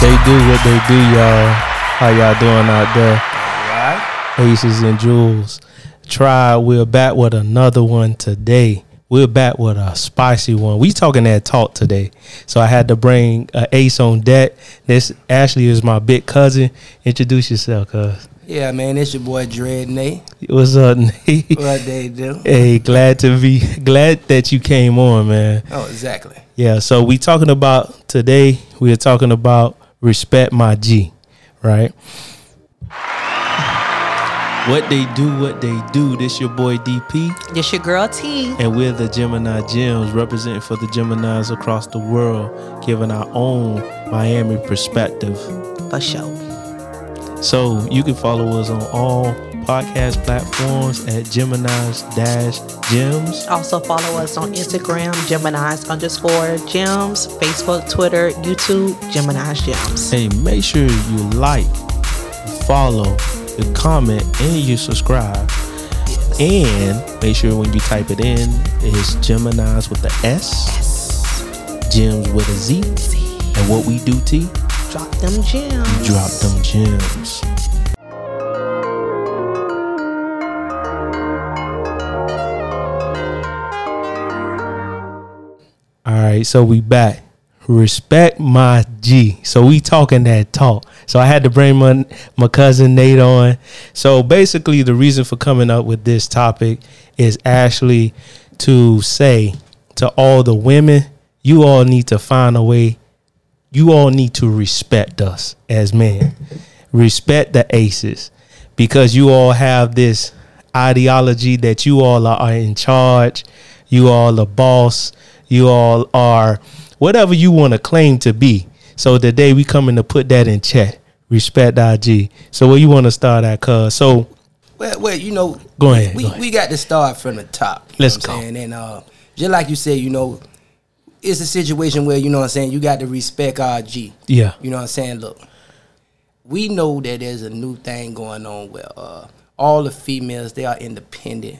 They do, what they do, y'all. How y'all doing out there? Right. Aces and Jewels. Try. We're back with another one today. We're back with a spicy one. We talking that talk today, so I had to bring an ace on deck. This Ashley is my big cousin. Introduce yourself, cuz. Yeah, man, it's your boy Dread Nate. What's up, Nate? What they do? Hey, glad to be glad that you came on, man. Oh, exactly. Yeah, so we talking about today. We are talking about respect my G, right? What they do, what they do. This your boy DP, This your girl T. and we're the Gemini Gems, representing for the Geminis across the world, giving our own Miami perspective. For sure. So you can follow us on all podcast platforms at Gemini's Dash Gems. Also follow us on Instagram, Gemini's underscore gems, Facebook, Twitter, YouTube, Gemini's gems. Hey, make sure you like, follow, you comment, and you subscribe. And make sure when you type it in, it's Gemini's with the S, Gems with a Z. And what we do, T, Drop them gems. drop them gems. Right, so we back. Respect my G. So we talking that talk. So I had to bring my my cousin Nate on. So basically, the reason for coming up with this topic is actually to say to all the women, you all need to find a way. You all need to respect us as men. Respect the aces because you all have this ideology that you all are in charge. You all are the boss. You all are whatever you want to claim to be. So today we coming to put that in check. Respect IG. So where you want to start at, cuz? So Well, well, you know, Go ahead, We go ahead. we got to start from the top. Let's go. saying? And uh, just like you said, you know, it's a situation where you know what I'm saying. You got to respect our G. yeah, You know what I'm saying? Look, we know that there's a new thing going on where uh, all the females they are independent.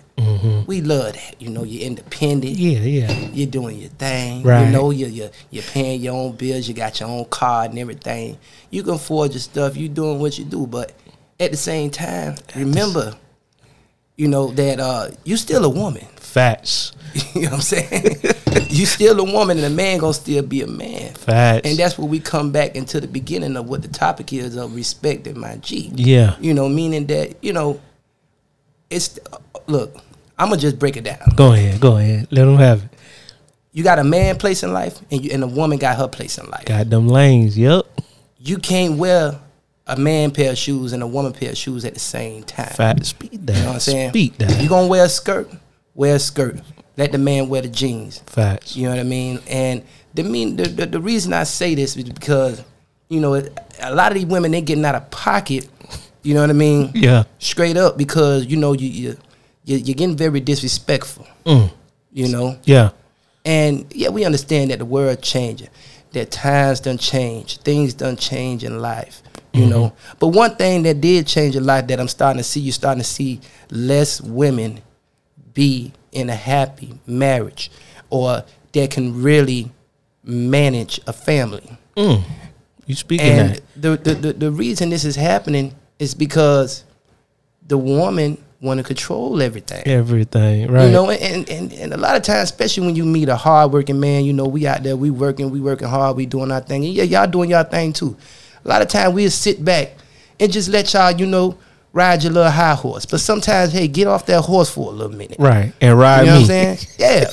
We love that. You know, you're independent. Mm-hmm. yeah, yeah, You're doing your thing. Right. You know, you're, you're, you're paying your own bills. You got your own car and everything. You can afford your stuff. You doing what you do. But at the same time, remember, you know, that uh, you still a woman. facts, you know what I'm saying? you still a woman and a man gonna still be a man. facts, And that's where we come back into the beginning of what the topic is of respecting my G. yeah, You know, meaning that, you know, it's, uh, look, I'm gonna just break it down. Go ahead, go ahead. Let them have it. You got a man place in life and you and a woman got her place in life. Got them lanes. Yep. You can't wear a man pair of shoes and a woman pair of shoes at the same time. Facts. Speak that. You know what I'm saying? Speak that. You gonna wear a skirt, wear a skirt. Let the man wear the jeans. Facts. You know what I mean? And the mean the, the, the reason I say this is because, you know, a lot of these women they getting out of pocket, you know what I mean? Yeah. Straight up because, you know, you you you- you're getting very disrespectful. Mm. You know? Yeah. And yeah, we understand that the world changing, that times done change, things done change in life, you Mm-hmm. know. But one thing that did change in life that I'm starting to see, you're starting to see less women be in a happy marriage or that can really manage a family. Mm. You speaking And that. the, the, the, the reason this is happening is because the woman want to control everything. Everything. Right. You know, and, and and a lot of times, especially when you meet a hardworking man, you know, we out there, we working, we working hard, we doing our thing. And yeah, y'all doing y'all thing too. A lot of time we'll sit back and just let y'all, you know, ride your little high horse. But sometimes, hey, get off that horse for a little minute. right. And ride You know me. what I'm saying? Yeah.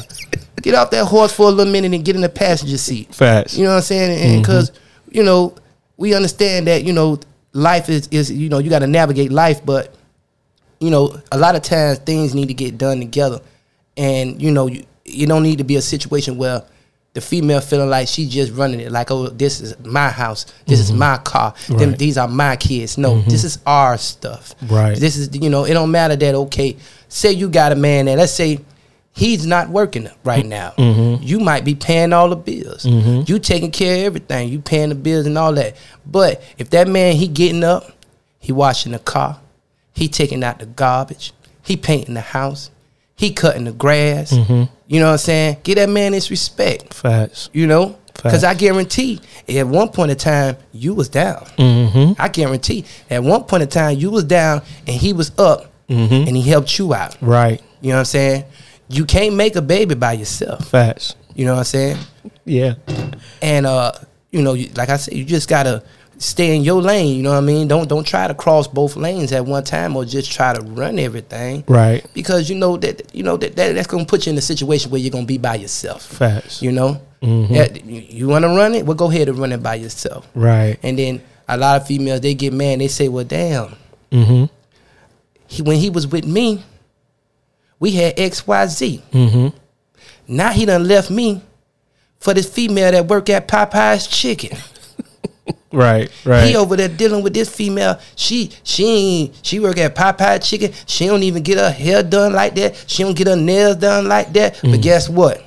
get off that horse for a little minute and get in the passenger seat. Facts. You know what I'm saying? And because mm-hmm. you know, we understand that you know life is is you know you got to navigate life, but you know a lot of times things need to get done together, and you know you you don't need to be a situation where the female feeling like she just running it like oh this is my house this is mm-hmm. my car them, these are my kids. No mm-hmm. this is our stuff. Right. this is you know it don't matter that okay say you got a man that let's say he's not working right now you might be paying all the bills you taking care of everything you paying the bills and all that but if that man he getting up he washing the car he taking out the garbage he painting the house he cutting the grass you know what i'm saying give that man his respect Facts. you know Because I guarantee at one point in time you was down. Mm-hmm. I guarantee at one point in time you was down and he was up Mm-hmm. and he helped you out. Right. You know what I'm saying? You can't make a baby by yourself. Facts. You know what I'm saying? Yeah. And uh, you know, you, like I said, you just gotta stay in your lane. You know what I mean? Don't don't try to cross both lanes at one time or just try to run everything. Right. Because you know that you know that, that that's gonna put you in a situation where you're gonna be by yourself. Facts. You know, Mhm. Yeah, you, you want to run it? Well, go ahead and run it by yourself. Right. And then a lot of females they get mad. They say, "Well, damn, Mm-hmm. he, when he was with me, we had X, Y, Z. Mm-hmm. Now he done left me for this female that work at Popeyes Chicken. Right. Right. He over there dealing with this female. She she ain't she work at Popeyes Chicken. She don't even get her hair done like that. She don't get her nails done like that. Mm. But guess what?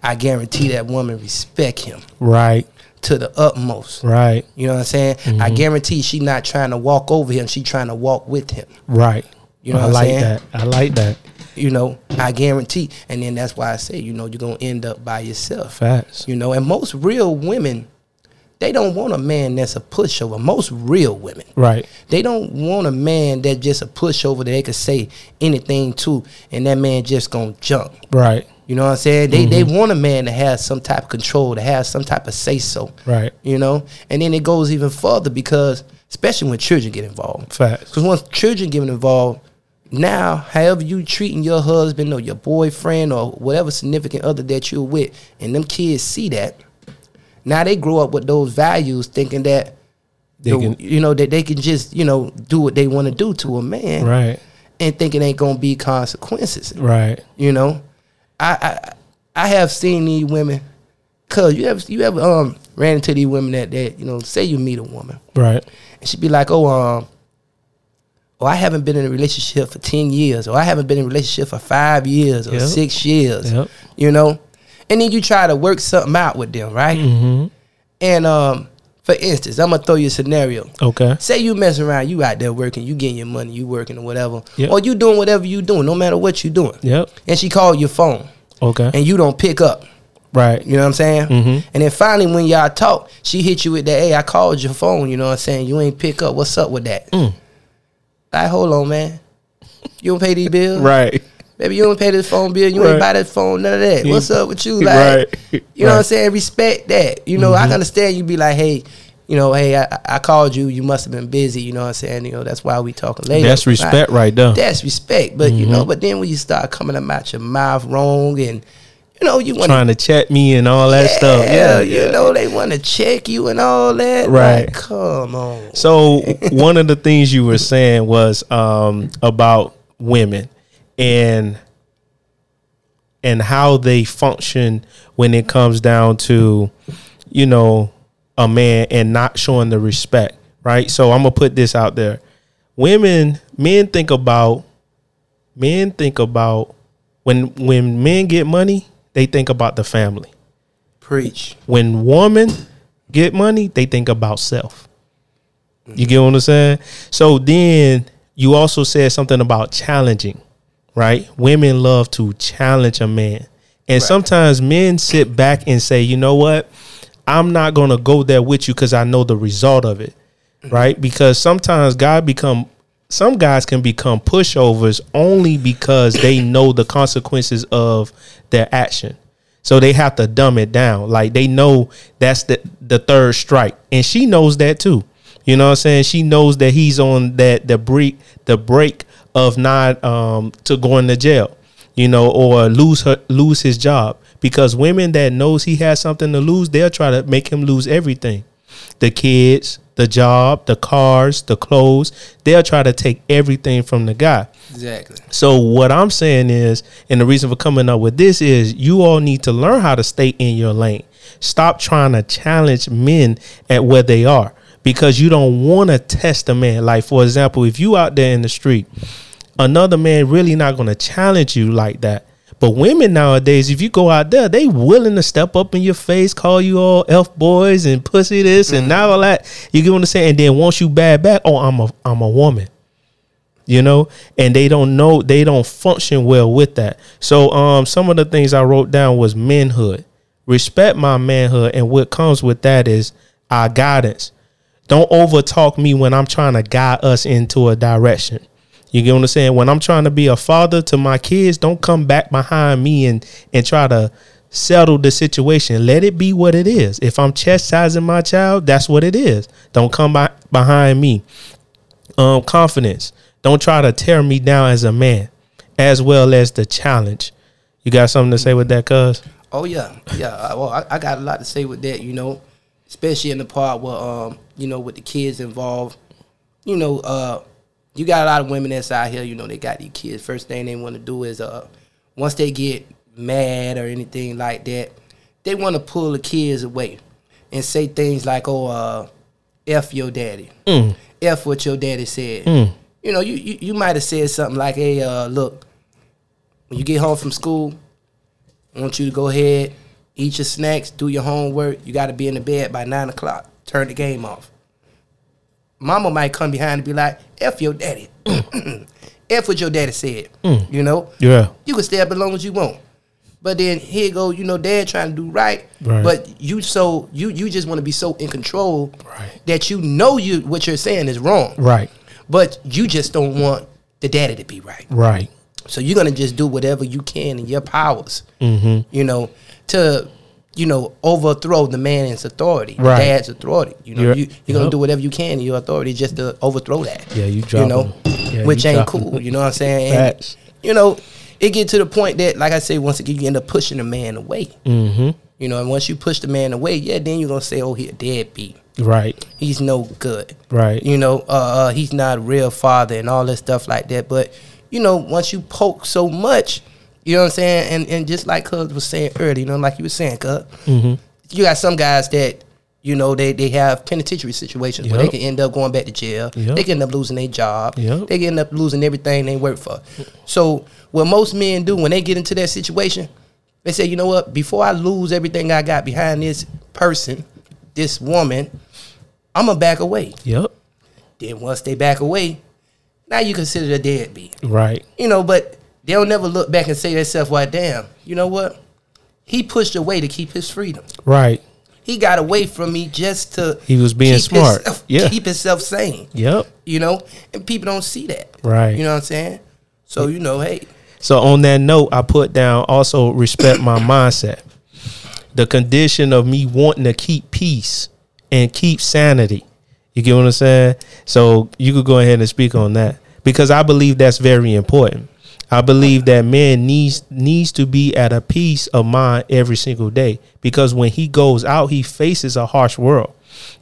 I guarantee that woman respect him right. to the utmost. Right. You know what I'm saying? Mm-hmm. I guarantee she not trying to walk over him. She trying to walk with him. Right. You know I what I'm like saying? that. I like that. You know, I guarantee. And then that's why I say, you know, you're gonna end up by yourself. Facts. You know, and most real women, they don't want a man that's a pushover. Most real women. Right. They don't want a man that just a pushover that they could say anything to, and that man just gonna jump. Right. You know what I'm saying? They they Mm-hmm. want a man to have some type of control, to have some type of say so. Right. You know, and then it goes even further because, especially when children get involved. Facts. Because once children get involved, now however you treating your husband or your boyfriend or whatever significant other that you're with, and them kids see that, now they grow up with those values, thinking that They the- can- you know that they can just you know do what they want to do to a man, Right. and thinking ain't gonna be consequences. Right. You know, I I, I have seen these women. Cause you ever you ever um ran into these women that that you know say you meet a woman Right. and she'd be like, oh um, oh I haven't been in a relationship for ten years, or I haven't been in a relationship for five years or Yep. six years. Yep. You know, and then you try to work something out with them, right? Mm-hmm. And um, for instance, I'm gonna throw you a scenario. Okay. Say you messing around, you out there working, you getting your money, you working or whatever, Yep. or you doing whatever you doing, no matter what you doing. Yep. And she called your phone, Okay. and you don't pick up. right. You know what I'm saying? Mhm. And then finally, when y'all talk, she hit you with that, hey, I called your phone, you know what I'm saying? You ain't pick up. What's up with that? Mm. Like, hold on, man. You don't pay these bills? Right. Baby, you don't pay this phone bill. You Right. ain't buy that phone, none of that. You- What's up with you? Like, Right. you know what I'm saying? Respect that. You know, I understand you be like, hey, you know, hey, I, I called you. You must have been busy. You know what I'm saying? You know, that's why we talking later. That's respect right there. That's respect. But, you know, Mhm. but then when you start coming out your mouth wrong and, you know, you want to Trying to check me and all that stuff. yeah, Yeah. you know they want to check you and all that. Right. Like, come on. So one of the things you were saying was um, about women and and how they function when it comes down to you know a man and not showing the respect, right? So I'm gonna put this out there. Women, men think about men think about when when men get money, they think about the family. Preach. When women get money, they think about self. You get what I'm saying? So then you also said something about challenging, right? Women love to challenge a man. And sometimes men sit back and say, you know what? I'm not gonna go there with you because I know the result of it. Mm-hmm. Right? Because sometimes God become some guys can become pushovers only because they know the consequences of their action. So they have to dumb it down. Like they know that's the the third strike. And she knows that too. You know what I'm saying? She knows that he's on that the break the break of not um to going to jail, you know, or lose her lose his job. Because women that knows he has something to lose, they'll try to make him lose everything. The kids, the job, the cars, the clothes, they'll try to take everything from the guy. Exactly. So what I'm saying is, and the reason for coming up with this is you all need to learn how to stay in your lane. Stop trying to challenge men at where they are because you don't want to test a man. Like for example, if you out there in the street, another man really not going to challenge you like that. But women nowadays, if you go out there, they willing to step up in your face, call you all elf boys and pussy this and now all that. You get what I'm saying? And then once you bad back, oh, I'm a I'm a woman you know and they don't know they don't function well with that so um some of the things i wrote down was manhood respect my manhood, and what comes with that is our guidance. Don't over talk me when I'm trying to guide us into a direction. You get what I'm saying? When I'm trying to be a father to my kids, don't come back behind me and and try to settle the situation. Let it be what it is. If I'm chastising my child, that's what it is. Don't come by, behind me. Um, confidence. Don't try to tear me down as a man, as well as the challenge. You got something to say with that, cuz? Oh yeah, yeah. Well, I, I got a lot to say with that. You know, especially in the part where um, you know, with the kids involved. You know, uh, you got a lot of women that's out here. You know, they got these kids. First thing they want to do is uh, once they get mad or anything like that, they want to pull the kids away and say things like, "Oh, uh, f your daddy, f what your daddy said." You know, you you, you might have said something like, "Hey, uh, look, when you get home from school." I want you to go ahead, eat your snacks, do your homework. You got to be in the bed by nine o'clock. Turn the game off. Mama might come behind and be like, "F your daddy, f what your daddy said." You know, Yeah. you can stay up as long as you want. But then here go, you know, dad trying to do right, Right. but you so you you just want to be so in control Right. that you know you what you're saying is wrong, Right. but you just don't want the daddy to be right. Right. So you're gonna just do whatever you can in your powers, Mm-hmm. you know, to you know overthrow the man's authority, Right. dad's authority. You know, You're- you, you're gonna do whatever you can in your authority just to overthrow that. Yeah, you you drop know, 'em. Yeah, which you ain't cool. You know what I'm saying? And, you know, it get to the point that, like I say, once again, you end up pushing the man away. Mm-hmm. You know, and once you push the man away, yeah, then you're gonna say, oh, he a deadbeat. Right. He's no good. Right. You know, uh, uh, he's not a real father and all that stuff like that. But you know, once you poke so much, you know what I'm saying, and and just like Cuz was saying earlier, you know, like you were saying, Cuz, Mm-hmm. you got some guys that you know they they have penitentiary situations where they can end up going back to jail. Yep. They can end up losing their job. Yep. They can end up losing everything they work for. So what most men do when they get into that situation, they say, you know what? Before I lose everything I got behind this person, this woman, I'm gonna back away. Yep. Then once they back away, now you consider the deadbeat. Right. You know, but they'll never look back and say to themselves, "Well, damn, you know what? He pushed away to keep his freedom. Right. He got away from me just to He was being smart. himself- Yeah. keep himself sane. Yep. You know, and people don't see that. Right. You know what I'm saying? So you know, hey, So on that note, I put down also respect my mindset. The condition of me wanting to keep peace and keep sanity. You get what I'm saying? So you could go ahead and speak on that because I believe that's very important. I believe that man needs needs to be at a peace of mind every single day because when he goes out, he faces a harsh world.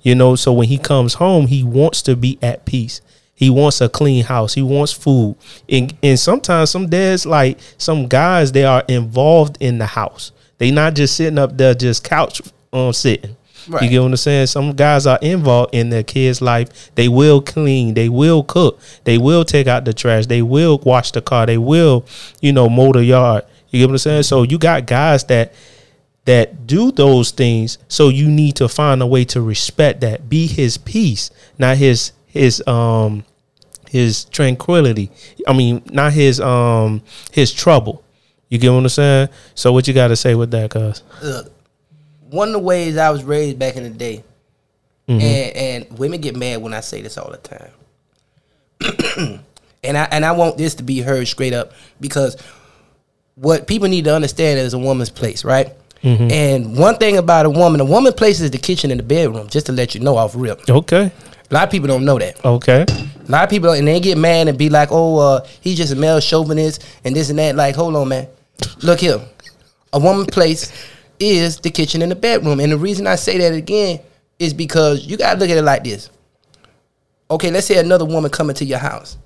You know, so when he comes home, he wants to be at peace. He wants a clean house. He wants food. And and sometimes some dads like some guys they are involved in the house. They not just sitting up there just couch um sitting. You Right. get what I'm saying? Some guys are involved in their kids' life. They will clean. They will cook. They will take out the trash. They will wash the car. They will, you know, mow the yard. You get what I'm saying? So you got guys that that do those things. So you need to find a way to respect that. Be his peace, not his his um his tranquility. I mean, not his um his trouble. You get what I'm saying? So what you got to say with that, cuz? look, one of the ways I was raised back in the day, Mm-hmm. and and women get mad when I say this all the time. and I and I want this to be heard straight up because what people need to understand is a woman's place, right? Mm-hmm. And one thing about a woman, a woman's place is the kitchen and the bedroom. Just to let you know off rip, Okay. a lot of people don't know that. Okay. A lot of people and they get mad and be like, "Oh, uh, he's just a male chauvinist and this and that." Like, hold on, man. Look here, a woman's place is the kitchen and the bedroom, and the reason I say that again is because you gotta look at it like this. Okay, let's say another woman coming to your house,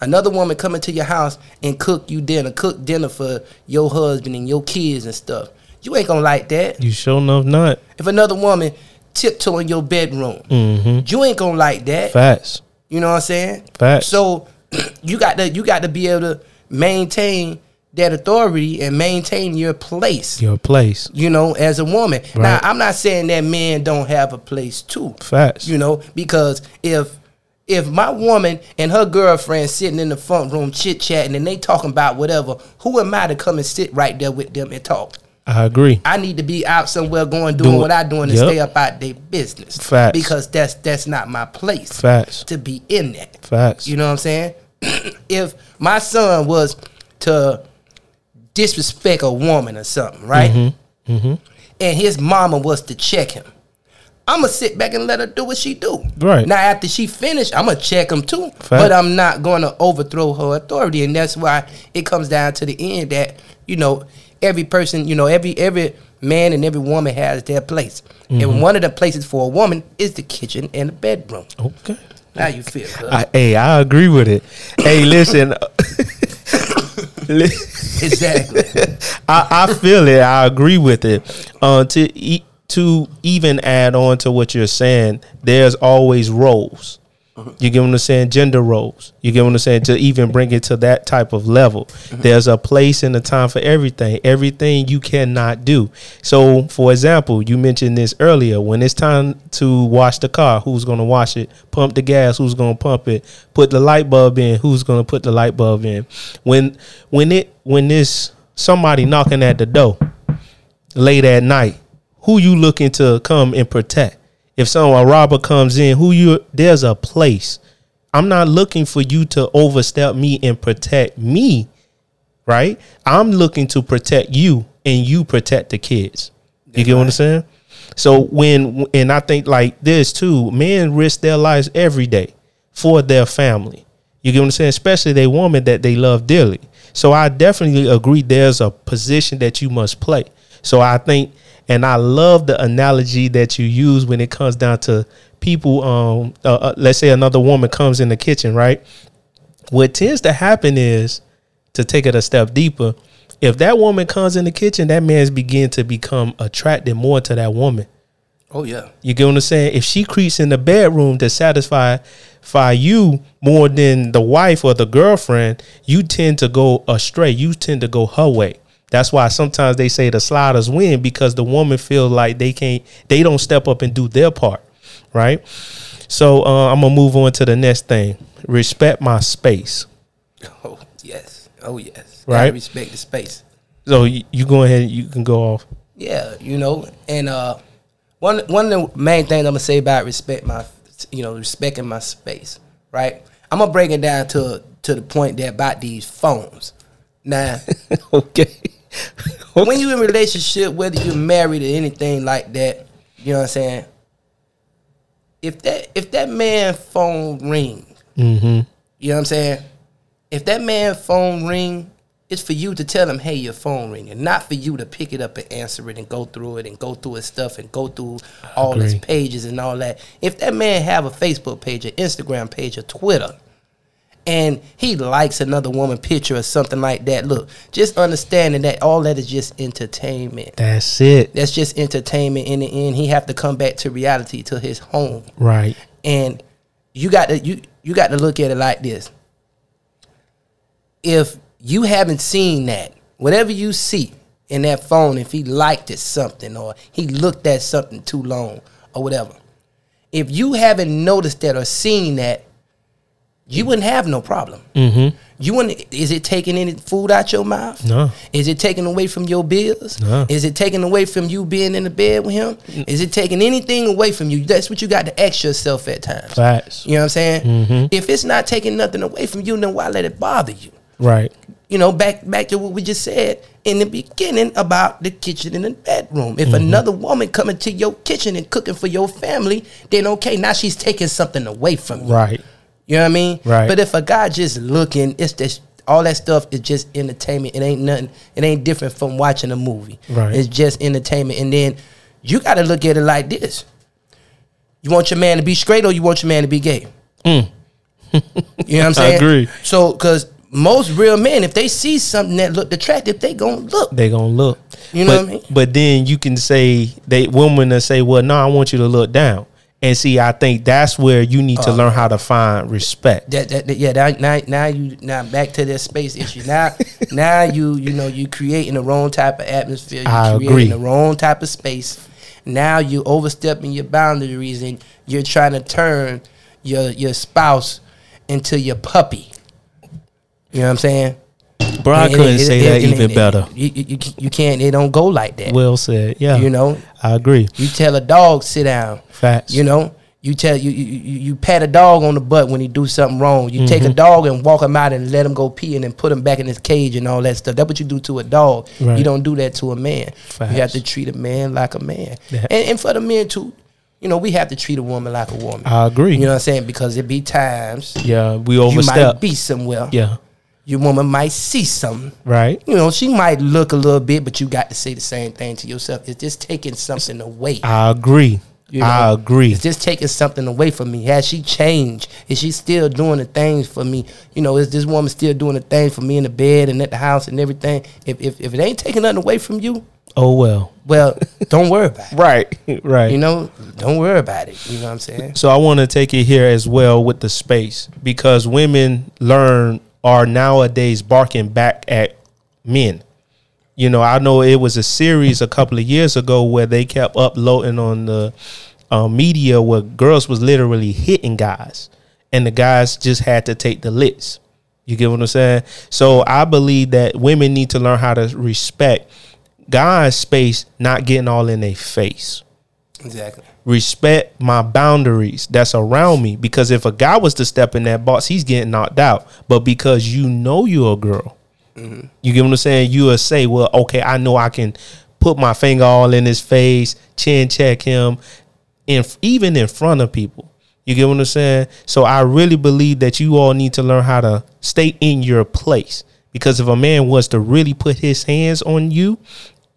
another woman coming to your house and cook you dinner, cook dinner for your husband and your kids and stuff. You ain't gonna like that. You sure enough not. If another woman tiptoe in your bedroom, Mm-hmm. you ain't gonna like that. Facts. You know what I'm saying? Facts. So you got to you got to be able to maintain that authority and maintain your place. Your place. You know, as a woman. Now, I'm not saying that men don't have a place too. Facts. You know, because if if my woman and her girlfriend sitting in the front room chit chatting and they talking about whatever, who am I to come and sit right there with them and talk? I agree. I need to be out somewhere going doing Doing- what I doing and Yep. stay up out their business. Facts. Because that's that's not my place Facts. to be in that. Facts. You know what I'm saying? if my son was to disrespect a woman or something, right? Mm-hmm. And his mama was to check him. I'ma sit back and let her do what she do. Right. Now after she finished, I'ma check him too. Fact. But I'm not gonna overthrow her authority. And that's why it comes down to the end that, you know, every person, you know, every every man and every woman has their place. Mm-hmm. And one of the places for a woman is the kitchen and the bedroom. Okay. How you feel? cuz? I, hey, I agree with it. Hey, listen. exactly. I, I feel it. I agree with it. Uh, to e- to even add on to what you're saying, there's always roles. You get what I'm saying? Gender roles. You get what I'm saying? To even bring it to that type of level, there's a place and a time for everything. Everything you cannot do. So, for example, you mentioned this earlier. When it's time to wash the car, who's going to wash it? Pump the gas, who's going to pump it? Put the light bulb in, who's going to put the light bulb in? When when it when this somebody knocking at the door late at night, who you looking to come and protect? If someone a robber comes in, who you there's a place. I'm not looking for you to overstep me and protect me, right? I'm looking to protect you and you protect the kids. You get what I'm saying? So when and I think like this too, men risk their lives every day for their family. You get what I'm saying? Especially they woman that they love dearly. So I definitely agree there's a position that you must play. So I think and I love the analogy that you use when it comes down to people um uh, uh, let's say another woman comes in the kitchen, right? What tends to happen is to take it a step deeper, if that woman comes in the kitchen, that man's begin to become attracted more to that woman. Oh yeah. You get what I'm saying? If she creeps in the bedroom to satisfy satisfy you more than the wife or the girlfriend, you tend to go astray. You tend to go her way. That's why sometimes they say the sliders win because the woman feel like they can't, they don't step up and do their part, right? So uh, I'm gonna move on to the next thing. Respect my space. Oh yes. Oh yes. Right. Gotta respect the space. So you, you go ahead, and you can go off. Yeah, you know, and uh, one one of the main things I'm gonna say about respect my, you know, respecting my space, right? I'm gonna break it down to to the point that about these phones. Now, okay. when you in a relationship, whether you're married or anything like that, you know what I'm saying. If that if that man phone ring, Mm-hmm. you know what I'm saying. If that man phone ring, it's for you to tell him, "Hey, your phone ringing," not for you to pick it up and answer it and go through it and go through his stuff and go through all his pages and all that. If that man have a Facebook page, an Instagram page, a Twitter, and he likes another woman picture or something like that, look, just understanding that all that is just entertainment. That's it. That's just entertainment. In the end, he have to come back to reality, to his home Right. and you got to you you got to look at it like this if you haven't seen that whatever you see in that phone if he liked it something or he looked at something too long or whatever if you haven't noticed that or seen that you wouldn't have no problem Mm-hmm. you wouldn't is it taking any food out your mouth No. is it taking away from your bills? No. Is it taking away from you being in the bed with him? Is it taking anything away from you? That's what you got to ask yourself at times. Facts. You know what I'm saying? Mm-hmm. If it's not taking nothing away from you, then why let it bother you? Right. You know, back back to what we just said in the beginning about the kitchen and the bedroom. If another woman coming to your kitchen and cooking for your family, then okay, now she's taking something away from you. Right. You know what I mean? Right. But if a guy just looking, it's just all that stuff is just entertainment. It ain't nothing. It ain't different from watching a movie. Right. It's just entertainment. And then you got to look at it like this: You want your man to be straight, or you want your man to be gay? Mm. you know what I'm saying? I agree. So, because most real men, if they see something that looked attractive, they gonna look. They gonna look. You know but, what I mean? But then you can say they women that say, "Well, no, I want you to look down." And see, I think that's where you need to Oh, learn how to find respect. That, that, that- yeah that, now now you now back to that space issue. Now now you you know you creating the wrong type of atmosphere. You I creating agree. the wrong type of space. Now you overstepping your boundaries and you're trying to turn your your spouse into your puppy. You know what I'm saying Bro, I couldn't say that even better. You, you, you- can't. It don't go like that. Well said. Yeah. You know, I agree. you tell a dog sit down. Facts. You know, you tell you you, you pat a dog on the butt when he do something wrong. You take a Mm-hmm. dog and walk him out and let him go pee and then put him back in his cage and all that stuff. That's what you do to a dog. Right. You don't do that to a man. Facts. You have to treat a man like a man. Yeah. And, and for the men too, you know, we have to treat a woman like a woman. I agree. you know what I'm saying? Because it be times yeah, we you might overstep. be somewhere. Yeah. Your woman might see something. Right. You know, she might look a little bit, but you got to say the same thing to yourself. It's just taking something away. I agree. You know, I agree. It's just taking something away from me. Has she changed? Is she still doing the things for me? You know, is this woman still doing the things for me in the bed and at the house and everything? If if, if it ain't taking nothing away from you, Oh well. well, don't worry about it. Right. Right. You know, don't worry about it. You know what I'm saying? So I want to take it here as well with the space because women learn are nowadays barking back at men. You know, I know it was a series a couple of years ago where they kept uploading on the uh, media where girls was literally hitting guys, and the guys just had to take the licks. You get what I'm saying? So I believe that women need to learn how to respect guys' space, not getting all in their face Exactly. respect my boundaries that's around me. Because if a guy was to step in that box he's getting knocked out. But because you know you're a girl mm-hmm. you get what i'm saying? You will say well okay i know i can put my finger all in his face chin check him in even in front of people. You get what i'm saying? So i really believe that you all need to learn how to stay in your place. Because if a man was to really put his hands on you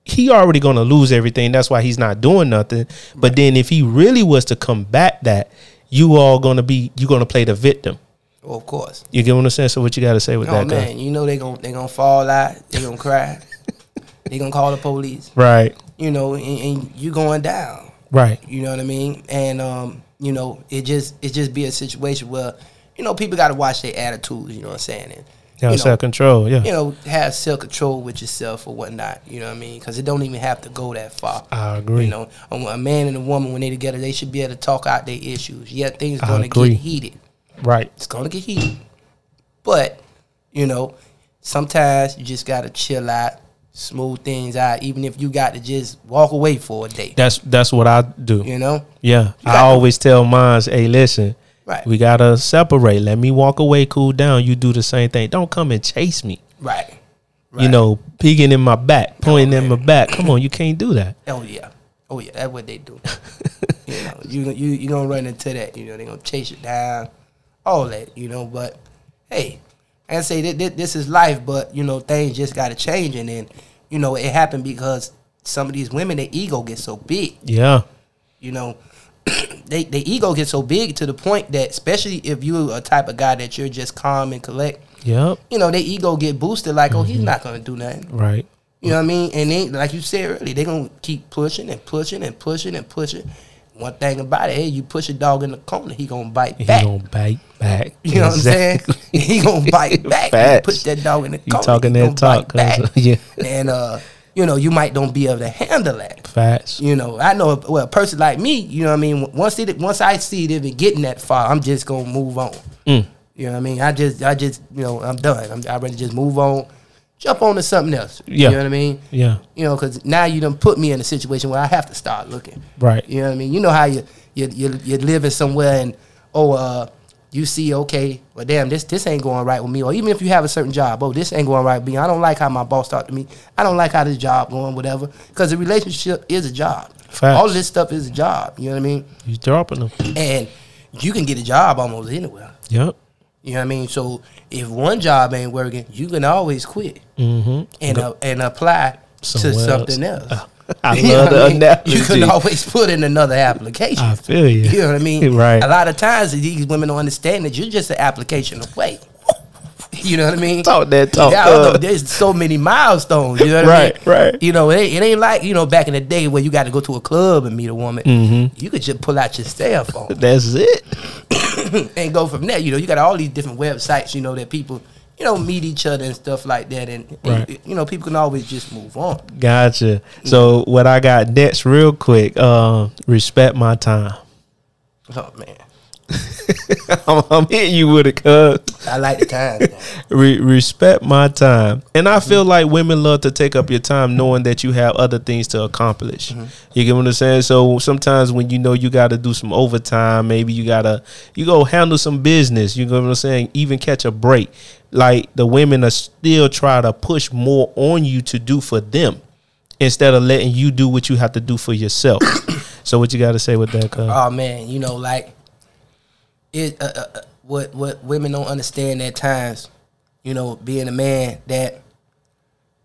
he already gonna lose everything. That's why he's not doing nothing. But then if he really was to combat that, you all gonna be you gonna play the victim. Well, of course. You get what I'm saying? So what you gotta say with Oh that? man, guy? you know they gon' they gonna fall out. They gonna cry. they gonna call the police. Right, You know, and, and you going down. right, You know what I mean? And um, you know, it just it just be a situation where, you know, people got to watch their attitudes. You know what I'm saying? And, yeah, you know, self control. Yeah, you know, have self control with yourself or whatnot. You know what I mean? Because it don't even have to go that far. I agree. You know, a man and a woman when they together, they should be able to talk out their issues. Yeah, things going to get heated. right, It's going to get heated. But you know, sometimes you just got to chill out, smooth things out. Even if you got to just walk away for a day. that's that's what I do. You know, Yeah, I got- always tell mine, hey, listen, right? we gotta separate. Let me walk away, cool down. You do the same thing. Don't come and chase me. right. You know, peeking in my back, oh, pointing in my back. Come on, you can't do that. Oh yeah, oh yeah, that's what they do. you know, you you you gonna run into that. You know, they gonna chase you down, all that. You know, but hey, I say that that this is life, but you know things just gotta change, and then you know it happened because some of these women, their ego gets so big. Yeah, You know, they their ego gets so big to the point that, especially if you're a type of guy that you're just calm and collect, yep, you know, their ego get boosted. Like, oh, Mm-hmm. he's not gonna do nothing. right. You know what I mean? And they, like you said earlier, they gonna keep pushing and pushing and pushing and pushing. One thing about it, hey, you push a dog in the corner, he gonna bite back. He gonna bite back. you know what I'm saying? he gonna bite back. You push that dog in the corner. You talking that talk, yeah. And uh, you know, you might don't be able to handle that. Facts. You know, I know. Well, a person like me, you know, what I mean, once it, once I see it even getting that far, I'm just gonna move on. Mm. You know what I mean? I just, I just, you know, I'm done. I'm, I rather just move on, jump on to something else. Yeah. You know what I mean? Yeah. You know, because now you done put me in a situation where I have to start looking. Right. You know what I mean? You know how you you you you're living somewhere and oh uh you see okay well damn this this ain't going right with me or even if you have a certain job oh this ain't going right with me I don't like how my boss talked to me I don't like how this job going whatever because the relationship is a job. Facts. All of this stuff is a job. You know what I mean? You dropping them. And you can get a job almost anywhere. Yep. You know what I mean? So if one job ain't working, you can always quit Mm-hmm. and uh, and apply to something else. else. I You love the I mean? analogy. You can always put in another application. I feel you. You know what I mean? Right. A lot of times these women don't understand that you're just an application away. You know what I mean? Talk that talk. Yeah, uh, There's so many milestones. You know what I mean? Right, right. You know, it ain't, it ain't like you know back in the day where you got to go to a club and meet a woman. Mm-hmm. You could just pull out your cell phone That's it. and go from there. You know, you got all these different websites. You know that people, you know, meet each other and stuff like that, and, and, you know people can always just move on. Gotcha. So what I got next, real quick. Uh, respect my time. Oh man, I'm, I'm hitting you with it, cuz. I like the time. Re- respect my time. And I feel like women love to take up your time knowing that you have other things to accomplish. Mm-hmm. You get what I'm saying? So sometimes when you know you got to do some overtime, maybe you got to you go handle some business, you know what I'm saying? Even catch a break. Like the women are still try to push more on you to do for them instead of letting you do what you have to do for yourself. so what you got to say with that, cuz? oh man, you know, like it. Uh, uh, uh, what what women don't understand at times, you know, being a man that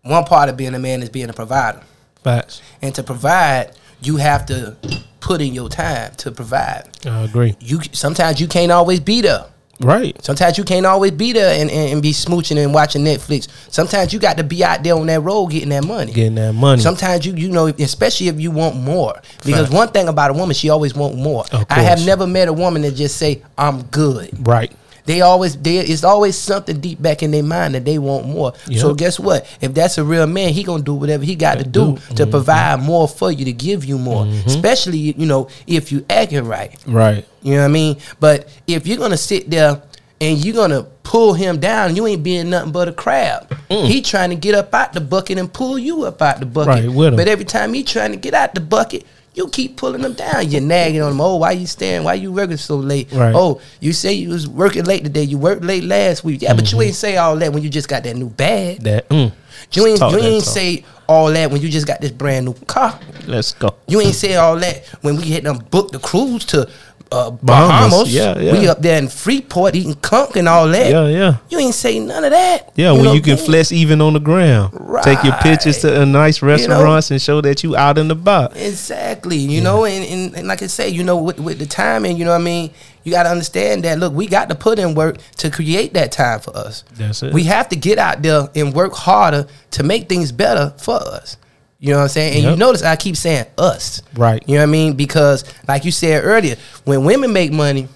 one part of being a man is being a provider, Facts. and to provide, you have to put in your time to provide. I agree. You sometimes you can't always be there. Right. Sometimes you can't always be there and, and, and be smooching and watching Netflix. Sometimes you got to be out there on that road getting that money. Getting that money. Sometimes you you know, especially if you want more. Because Fact. one thing about a woman, she always want more. I have never met a woman that just say, I'm good. right. They always they it's always something deep back in their mind that they want more. So guess what? If that's a real man, he gonna do whatever he got to do do. to provide more for you to give you more. Especially you know if you acting right. Right. You know what I mean? But if you're gonna sit there and you're gonna pull him down, you ain't being nothing but a crab. He trying to get up out the bucket and pull you up out the bucket. Right. But every time he trying to get out the bucket, you keep pulling them down. You're nagging on them. Oh, why you staying? Why you working so late? Right. Oh, you say you was working late today. You worked late last week. Yeah, but Mm-hmm. you ain't say all that when you just got that new bag. That. Mm. You ain't, you ain't talk. say all that when you just got this brand new car. Let's go. You ain't say all that when we had them book the cruise to uh, Bahamas. Bahamas. Yeah, yeah. We up there in Freeport eating conch and all that. Yeah, yeah. You ain't say none of that. Yeah, when know you can flex even on the ground. Right. Take your pictures to a nice restaurants and show that you out in the box. Exactly, you know, and, and, and like I say, you know, with, with the timing, you know what I mean. You got to understand that. Look, we got to put in work to create that time for us. That's it. We have to get out there and work harder to make things better for us. You know what I'm saying? And you notice I keep saying us. Right. You know what I mean? Because like you said earlier, when women make money,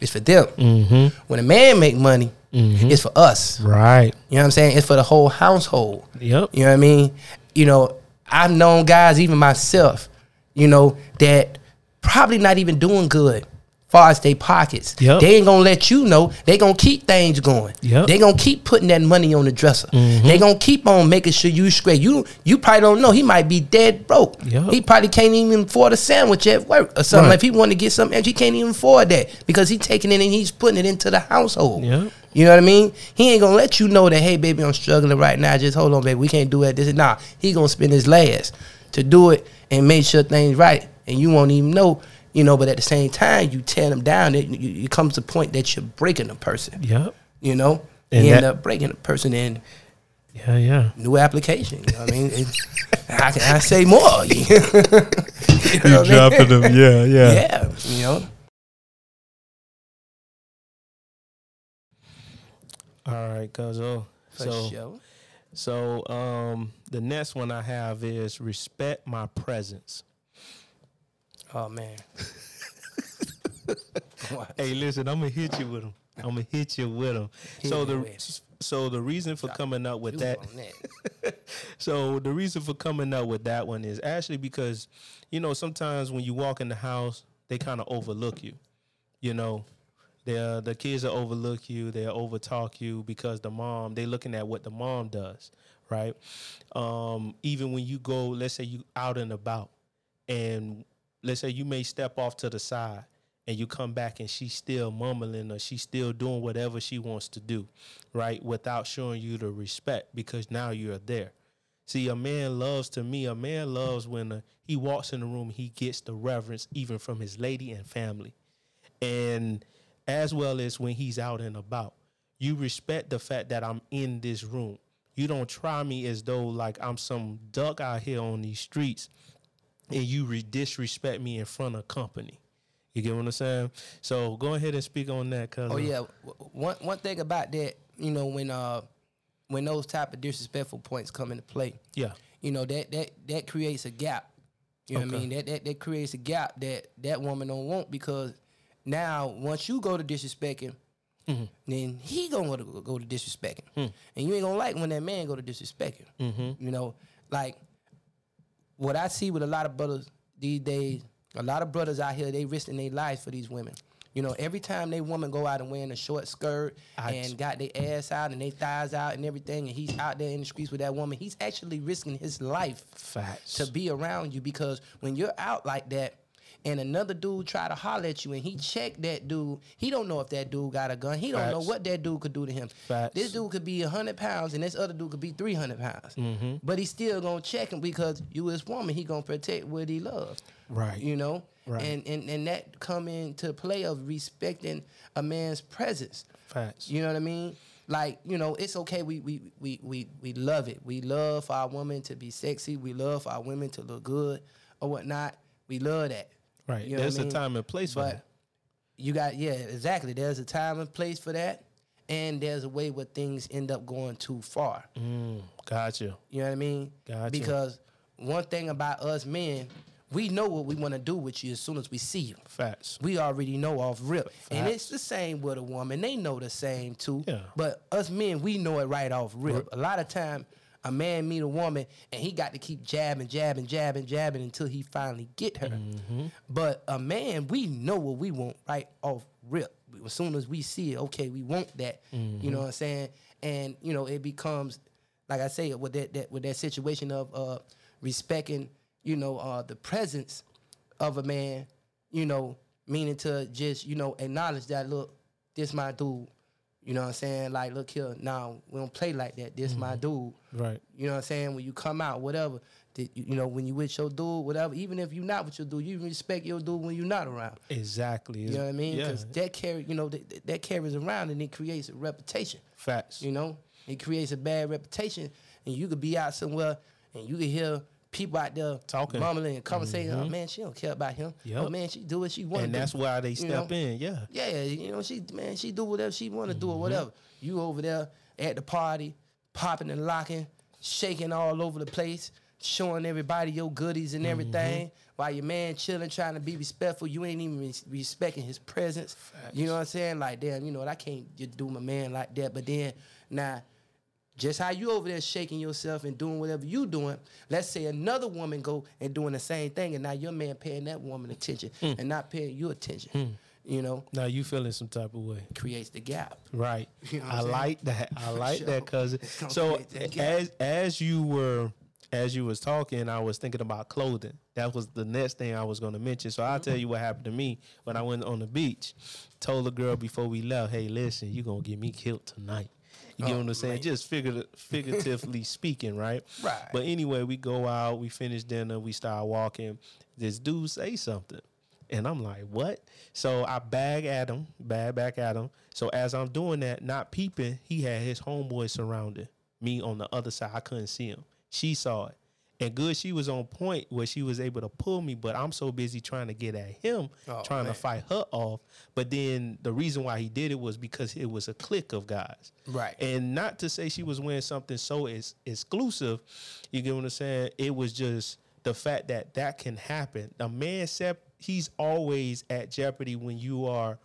it's for them. Mm-hmm. When a man make money, it's for us. Right. You know what I'm saying? It's for the whole household. Yep. You know what I mean? You know, I've known guys, even myself, you know, that probably not even doing good far as they pockets. Yep. They ain't gonna let you know. They gonna keep things going. Yep. They gonna keep putting that money on the dresser. Mm-hmm. They gonna keep on making sure you straight. You you probably don't know. He might be dead broke. Yep. He probably can't even afford a sandwich at work or something. Right. If he want to get something, extra, he can't even afford that because he's taking it and he's putting it into the household. Yep. You know what I mean? He ain't gonna let you know that, hey, baby, I'm struggling right now. Just hold on, baby. We can't do it. This is nah. He gonna spend his last to do it and make sure things right, and you won't even know. You know, but at the same time, you tear them down. It, you, it comes to a point that you're breaking a person. Yep. You know, And you end up breaking a person in Yeah, yeah. new application. You know what I mean? It, how can I say more? you know You what I mean? dropping them. Yeah, yeah. Yeah, you know. All right, cuz oh. So sure. so um the next one I have is respect my presence. Oh man. Hey, listen, I'm gonna hit you with them. I'm gonna hit you with them. Hit So the so the reason for coming up with that that. So the reason for coming up with that one is actually because, you know, sometimes when you walk in the house, they kind of overlook you. You know, they uh, the kids will overlook you, they'll overtalk you because the mom they looking at what the mom does, right? Um, even when you go, let's say you out and about, and let's say you may step off to the side and you come back and she's still mumbling or she's still doing whatever she wants to do, right? Without showing you the respect because now you're there. See, a man loves to me, a man loves when uh he walks in the room, he gets the reverence even from his lady and family. And as well as when he's out and about, you respect the fact that I'm in this room. You don't try me as though like I'm some duck out here on these streets and you re- disrespect me in front of company. You get what I'm saying? So go ahead and speak on that, cuz. Oh yeah, one one thing about that, you know, when uh when those type of disrespectful points come into play, Yeah. you know that that that creates a gap. You know what I mean? That, that that creates a gap that that woman don't want because now once you go to disrespecting, Mm-hmm. then he gonna go, go to disrespecting, Hmm. and you ain't gonna like when that man go to disrespecting. Mm-hmm. You know, like what I see with a lot of brothers these days, a lot of brothers out here they risking their lives for these women. You know, every time they woman go out and wearing a short skirt I- and got their ass out and their thighs out and everything, and he's out there in the streets with that woman, he's actually risking his life Facts. to be around you because when you're out like that and another dude try to holler at you and he check that dude, he don't know if that dude got a gun. He don't know what that dude could do to him. Facts. This dude could be hundred pounds and this other dude could be three hundred pounds. Mm-hmm. But he still gonna check him because you his woman. He gonna protect what he loves. Right. You know. Right. And and and that come into play of respecting a man's presence. Facts. You know what I mean? Like, you know, it's okay. We we we we we love it. We love for our women to be sexy. We love for our women to look good or whatnot. We love that. Right. You know There's I a mean? time and place for But that. you got yeah, exactly. There's a time and place for that, and there's a way where things end up going too far. Mm, gotcha. You know what I mean? Gotcha. Because one thing about us men, we know what we want to do with you as soon as we see you. Facts. We already know off rip. And it's the same with a woman. They know the same too. Yeah. But us men, we know it right off rip. Rip. A lot of time a man meet a woman and he got to keep jabbing, jabbing, jabbing, jabbing until he finally get her. Mm-hmm. But a man, we know what we want right off rip. As soon as we see it, okay, we want that. Mm-hmm. You know what I'm saying? And you know, it becomes like I say with that, that with that situation of uh respecting, you know, uh the presence of a man, you know, meaning to just, you know, acknowledge that look, this my dude. You know what I'm saying? Like, look here, now we don't play like that. This my mm-hmm. dude. Right. You know what I'm saying? When you come out, whatever, that, you know, when you with your dude, whatever, even if you not with your dude, you respect your dude when you're not around. Exactly. You know what I mean? Yeah. Because that carry, you know, that, that carries around and it creates a reputation. Facts. You know, it creates a bad reputation, and you could be out somewhere and you could hear people out there Talking. mumbling and conversating. Oh man, she don't care about him. Yep. Oh man, she do what she want. and that's why they you step know? in. Yeah. Yeah, you know, she man, she do whatever she want to do or Mm-hmm. whatever. You over there at the party, popping and locking, shaking all over the place, showing everybody your goodies and everything, Mm-hmm. while your man chilling, trying to be respectful. You ain't even res- respecting his presence. Facts. You know what I'm saying? Like, damn, you know what? I can't just do my man like that. But then now. Just how you over there shaking yourself and doing whatever you doing. Let's say another woman go and doing the same thing, and now your man paying that woman attention Hmm. and not paying you attention. You know, Now you feeling some type of way. creates the gap. Right. You know I saying? like that. I like Sure. that because so that as as you were as you was talking, I was thinking about clothing. That was the next thing I was going to mention. So I'll tell you what happened to me when I went on the beach. Told the girl before we left, "Hey, listen, you gonna get me killed tonight." You Oh, what I'm oh, saying? man. Just figuratively speaking, right? Right. But anyway, we go out, we finish dinner, we start walking. This dude say something. And I'm like, what? So I bag at him, bag back at him. So as I'm doing that, not peeping, he had his homeboy surrounded me on the other side. I couldn't see him. She saw it. And good, she was on point where she was able to pull me, but I'm so busy trying to get at him, Oh, trying man. to fight her off. But then the reason why he did it was because it was a clique of guys. Right. And not to say she was wearing something so is exclusive, you get what I'm saying? It was just the fact that that can happen. A man said he's always at jeopardy when you are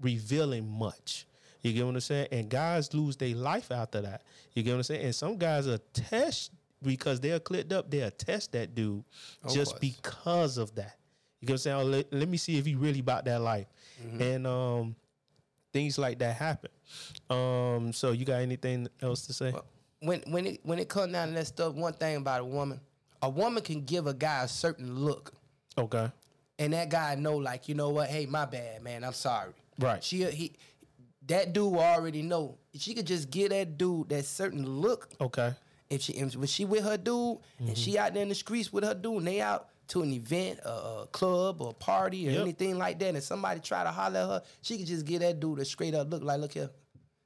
revealing much. You get what I'm saying? And guys lose their life after that. You get what I'm saying? And some guys are test because they're clipped up, they'll test that dude Of just course. because of that. You get what I'm saying? Oh, let, let me see if he really about that life. Mm-hmm. And um things like that happen. Um, so you got anything else to say? When when it when it comes down to that stuff, one thing about a woman, a woman can give a guy a certain look, Okay. and that guy know like, you know what? Hey, my bad, man. I'm sorry. Right. She he that dude already know. She could just give that dude that certain look. Okay. If she if, when she with her dude and she mm-hmm. out there in the streets with her dude and they out to an event, a, a club or a party or Yep. anything like that, and somebody try to holler at her, she could just give that dude a straight up look like, look here,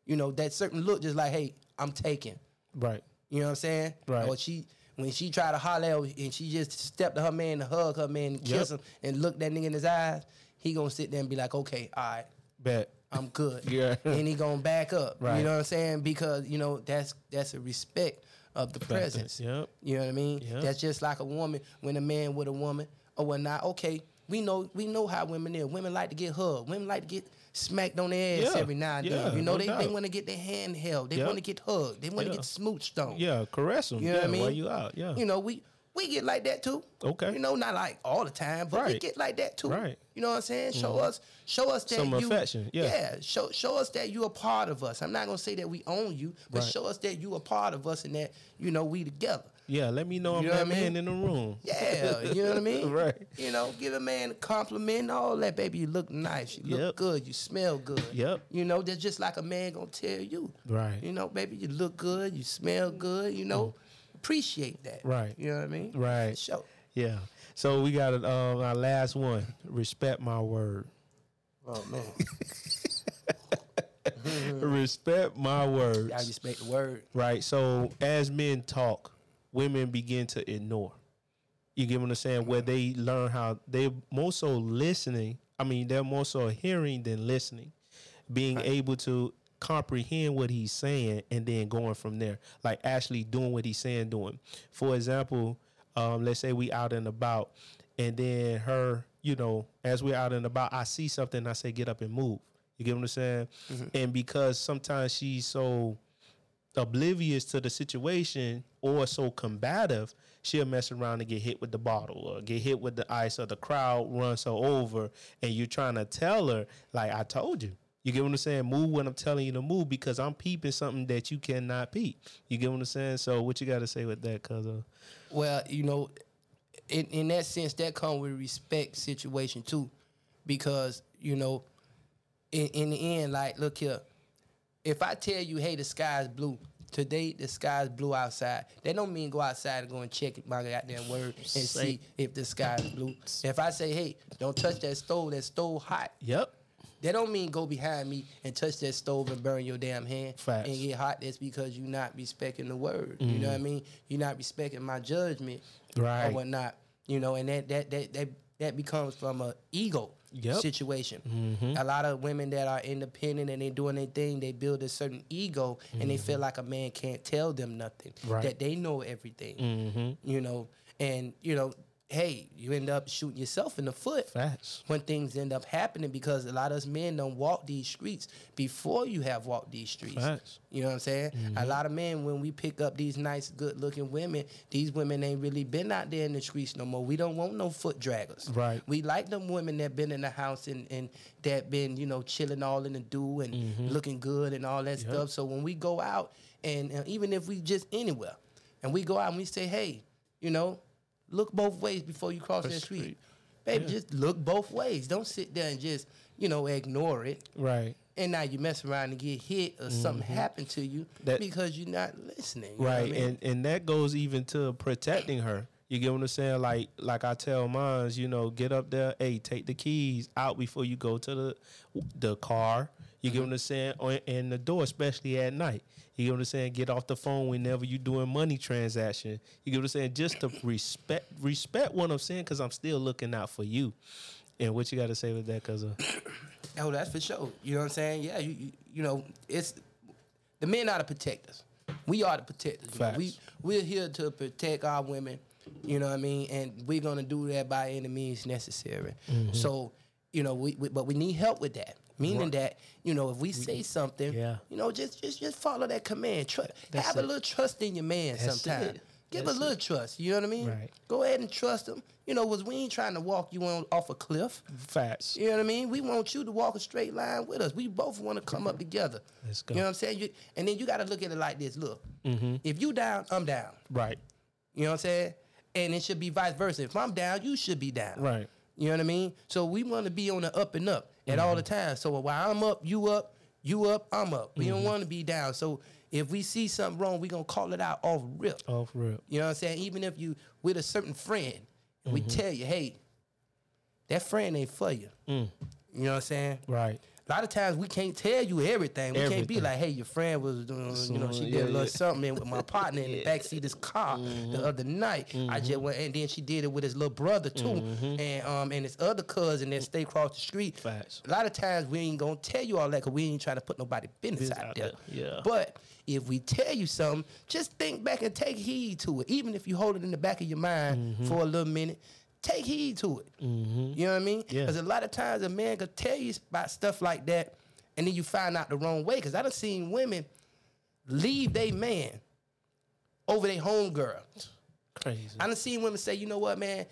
you know, that certain look, just like, hey, I'm taking. Right. You know what I'm saying? Right. Or she when she try to holler and she just stepped to her man to hug her man and kiss Yep. him and look that nigga in his eyes, he gonna sit there and be like, okay, all right. Bet. I'm good. Yeah. And he gonna back up. Right. You know what I'm saying? Because, you know, that's that's a respect of the presence. Yep. You know what I mean? Yep. That's just like a woman when a man with a woman or whatnot. Okay, we know we know how women are. Women like to get hugged. Women like to get smacked on their ass Yeah. every now and Yeah, then. You know, no they, they want to get their hand held. They want to get hugged. They want to get smooched on. Yeah, caress them. You know yeah, what I mean? While you out. Yeah. You know, we we get like that too. Okay. You know, not like all the time, but we get like that too. Right. You know what I'm saying? Show mm-hmm. us, show us that Some you, affection, yeah. yeah. Show show us that you a part of us. I'm not gonna say that we own you, but Right. show us that you a part of us and that you know we together. Yeah, let me know I'm know that I mean? man in the room. Yeah, you know what I mean? Right. You know, give a man a compliment all that, baby. You look nice. You look Yep. good. You smell good. Yep. You know, that's just like a man gonna tell you. Right. You know, baby, you look good. You smell good. You know, mm. Appreciate that. Right. You know what I mean? Right. Show. Yeah. So we got um, our last one. Respect my word. Oh man, Respect my words. y'all respect the word. Right. So as men talk, women begin to ignore. You get what I'm saying? Where they learn how they're more so listening. I mean, they're more so hearing than listening. Being able to comprehend what he's saying and then going from there. Like actually doing what he's saying, doing. For example, um, let's say we out and about and then her, you know, as we're out and about, I see something, I say, get up and move. You get what I'm saying? And because sometimes she's so oblivious to the situation or so combative, she'll mess around and get hit with the bottle or get hit with the ice or the crowd runs her over and you're trying to tell her, like I told you. You get what I'm saying? Move when I'm telling you to move because I'm peeping something that you cannot peep. You get what I'm saying? So what you got to say with that, cuz uh, Well, you know, in in that sense, that come with respect situation too, because you know, in in the end, like, look here, if I tell you, hey, the sky's blue. Today the sky's blue outside. That don't mean go outside and go and check my goddamn word and Say- see if the sky's blue. If I say, hey, don't touch that stove, that stove hot. Yep. That don't mean go behind me and touch that stove and burn your damn hand Facts. and get hot. That's because you're not respecting the word. You know what I mm. mean? You're not respecting my judgment Right. or whatnot. You know, and that that that that, that becomes from a ego Yep. situation. Mm-hmm. A lot of women that are independent and they're doing their thing, they build a certain ego and they feel mm-hmm. like a man can't tell them nothing. Right. That they know everything. Mm-hmm. You know, and you know, hey, you end up shooting yourself in the foot Facts. when things end up happening because a lot of us men don't walk these streets before you have walked these streets. Facts. You know what I'm saying? A mm-hmm. lot of men, when we pick up these nice, good looking women, these women ain't really been out there in the streets no more. We don't want no foot draggers. Right. We like them women that been in the house and, and that been, you know, chilling all in the dew and mm-hmm. looking good and all that Yep. stuff. So when we go out and, and even if we just anywhere and we go out and we say, hey, you know, look both ways before you cross that the street. street. Baby, Yeah. just look both ways. Don't sit there and just, you know, ignore it. Right. And now you mess around and get hit or something happen to you Mm-hmm. That- because you're not listening. you right I mean? and and that goes even to protecting her you get what i'm saying like like i tell mines you know get up there hey take the keys out before you go to the the car you get what i'm saying or and the door especially at night you get what i'm saying get off the phone whenever you're doing money transaction you get what i'm saying just to respect respect what i'm saying because i'm still looking out for you and what you got to say with that because uh, Oh, that's for sure. You know what I'm saying? Yeah, you you, you know, it's the men are the protectors. We are the protectors. know. We we're here to protect our women. You know what I mean? And we're gonna do that by any means necessary. Mm-hmm. So, you know, we, we but we need help with that. Meaning Right. that you know, if we say something, Yeah. you know, just just just follow that command. Tr- That's have it. a little trust in your man sometimes. Give That's a little trust. You know what I mean? Right. Go ahead and trust him. You know, was we ain't trying to walk you on off a cliff. facts You know what I mean? We want you to walk a straight line with us. We both want to come up together. Let's go. You know what I'm saying? You, and then you got to look at it like this. Look, Mm-hmm. if you down, I'm down. right You know what I'm saying? And it should be vice versa. If I'm down, you should be down. Right. You know what I mean? So we want to be on the up and up at all the Mm-hmm. time. So while I'm up, you up, you up, I'm up. We Mm-hmm. don't want to be down. So if we see something wrong, we gonna call it out off rip. off rip You know what I'm saying? Even if you with a certain friend and we Mm-hmm. tell you, hey, that friend ain't for you. Mm. You know what I'm saying? right A lot of times we can't tell you everything. We can't be like, hey, your friend was doing, you know, she Someone- did a little yeah. something with my partner in the backseat of this car the other night. I just went, and then she did it with his little brother too, and um, and his other cousin that stay across the street. Facts. A lot of times we ain't gonna tell you all that because we ain't trying to put nobody business Business out, out there. there, yeah. But if we tell you something, just think back and take heed to it. Even if you hold it in the back of your mind Mm-hmm. for a little minute, take heed to it. Mm-hmm. You know what I mean? Yeah. Because a lot of times a man could tell you about stuff like that, and then you find out the wrong way. Because I done seen women leave their man over their home girl. Crazy. I done seen women say, you know what, man,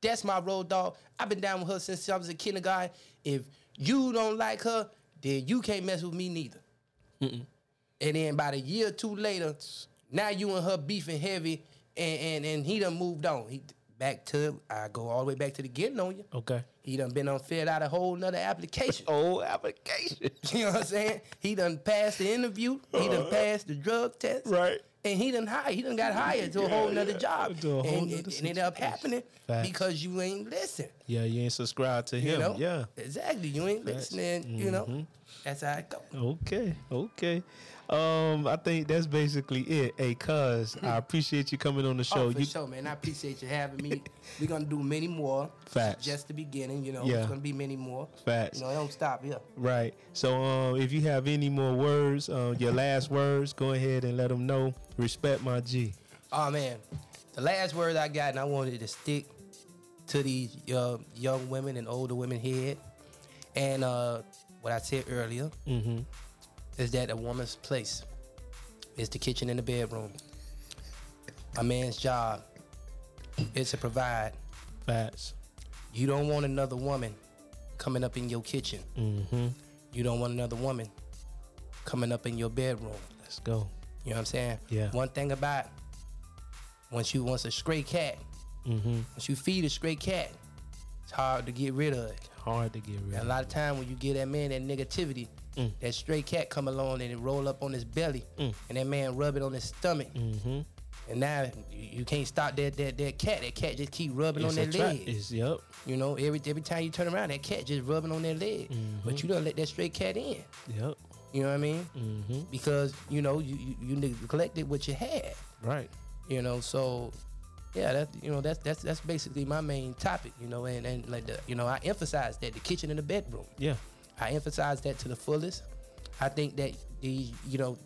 that's my road dog. I've been down with her since I was a kindergarten. If you don't like her, then you can't mess with me neither. And then about a year or two later, now you and her beefing heavy, and and, and he done moved on. He back to I go all the way back to the getting on you. Okay. He done been on filled out a whole nother application. whole application. You know what I'm saying? He done passed the interview. He done passed the drug test. Right. And he done hired. He done got hired to a whole nother job. To a whole and nother it, it ended up happening Facts. because you ain't listen. Yeah, you ain't subscribed to You him. know? Yeah. Exactly. You ain't Facts. listening. You know? Mhm. That's how it go. Okay, okay. Um, I think that's basically it. Hey, cuz I appreciate you coming on the show. oh, for you sure, man. I appreciate you having me. We're gonna do many more. Facts. Just the beginning, you know. Yeah. It's gonna be many more. Facts. You know, it don't stop here. right. So um, if you have any more words, uh, your last words, go ahead and let them know. Respect my G. Oh man, the last word I got, and I wanted to stick to these uh, young women and older women head, and uh, what I said earlier Mm-hmm. Is that a woman's place is the kitchen and the bedroom. A man's job is to provide. Facts. You don't want another woman coming up in your kitchen. Mm-hmm. You don't want another woman coming up in your bedroom. Let's go. You know what I'm saying? Yeah. One thing about once you once a stray cat, Mm-hmm. once you feed a stray cat, it's hard to get rid of it. Hard to get rid of. And a lot of time when you get that man that negativity, Mm. that stray cat come along and it roll up on his belly, Mm. and that man rub it on his stomach, Mm-hmm. and now you, can't stop that that that cat. That cat just keep rubbing It's on their leg. It's yep. You know, every every time you turn around, that cat just rubbing on their leg. Mm-hmm. But you don't let that stray cat in. Yep. You know what I mean? Mm-hmm. Because you know you you, you neglected what you had. Right. You know, so yeah, that you know that's that's that's basically my main topic. You know, and and like the you know I emphasize that the kitchen and the bedroom. Yeah. I emphasize that to the fullest. I think that the you know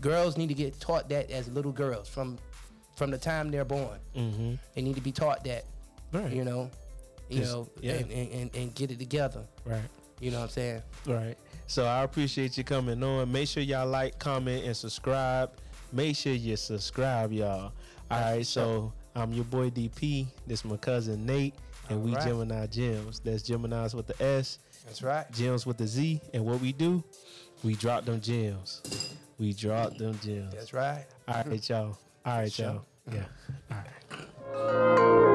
girls need to get taught that as little girls from from the time they're born. Mm-hmm. They need to be taught that. Right. You know, you Just- know, yeah. and, and, and, and get it together. Right. You know what I'm saying? Right. So I appreciate you coming on. Make sure y'all like, comment, and subscribe. Make sure you subscribe, y'all. All right. So I'm your boy DP. This my cousin Nate, and we All right. Gemini Gems. That's Gemini's with the S, That's right. Gems with the Z. And what we do, we drop them gems. We drop them gems. That's right. All right, y'all. All right, y'all. Yeah. All right.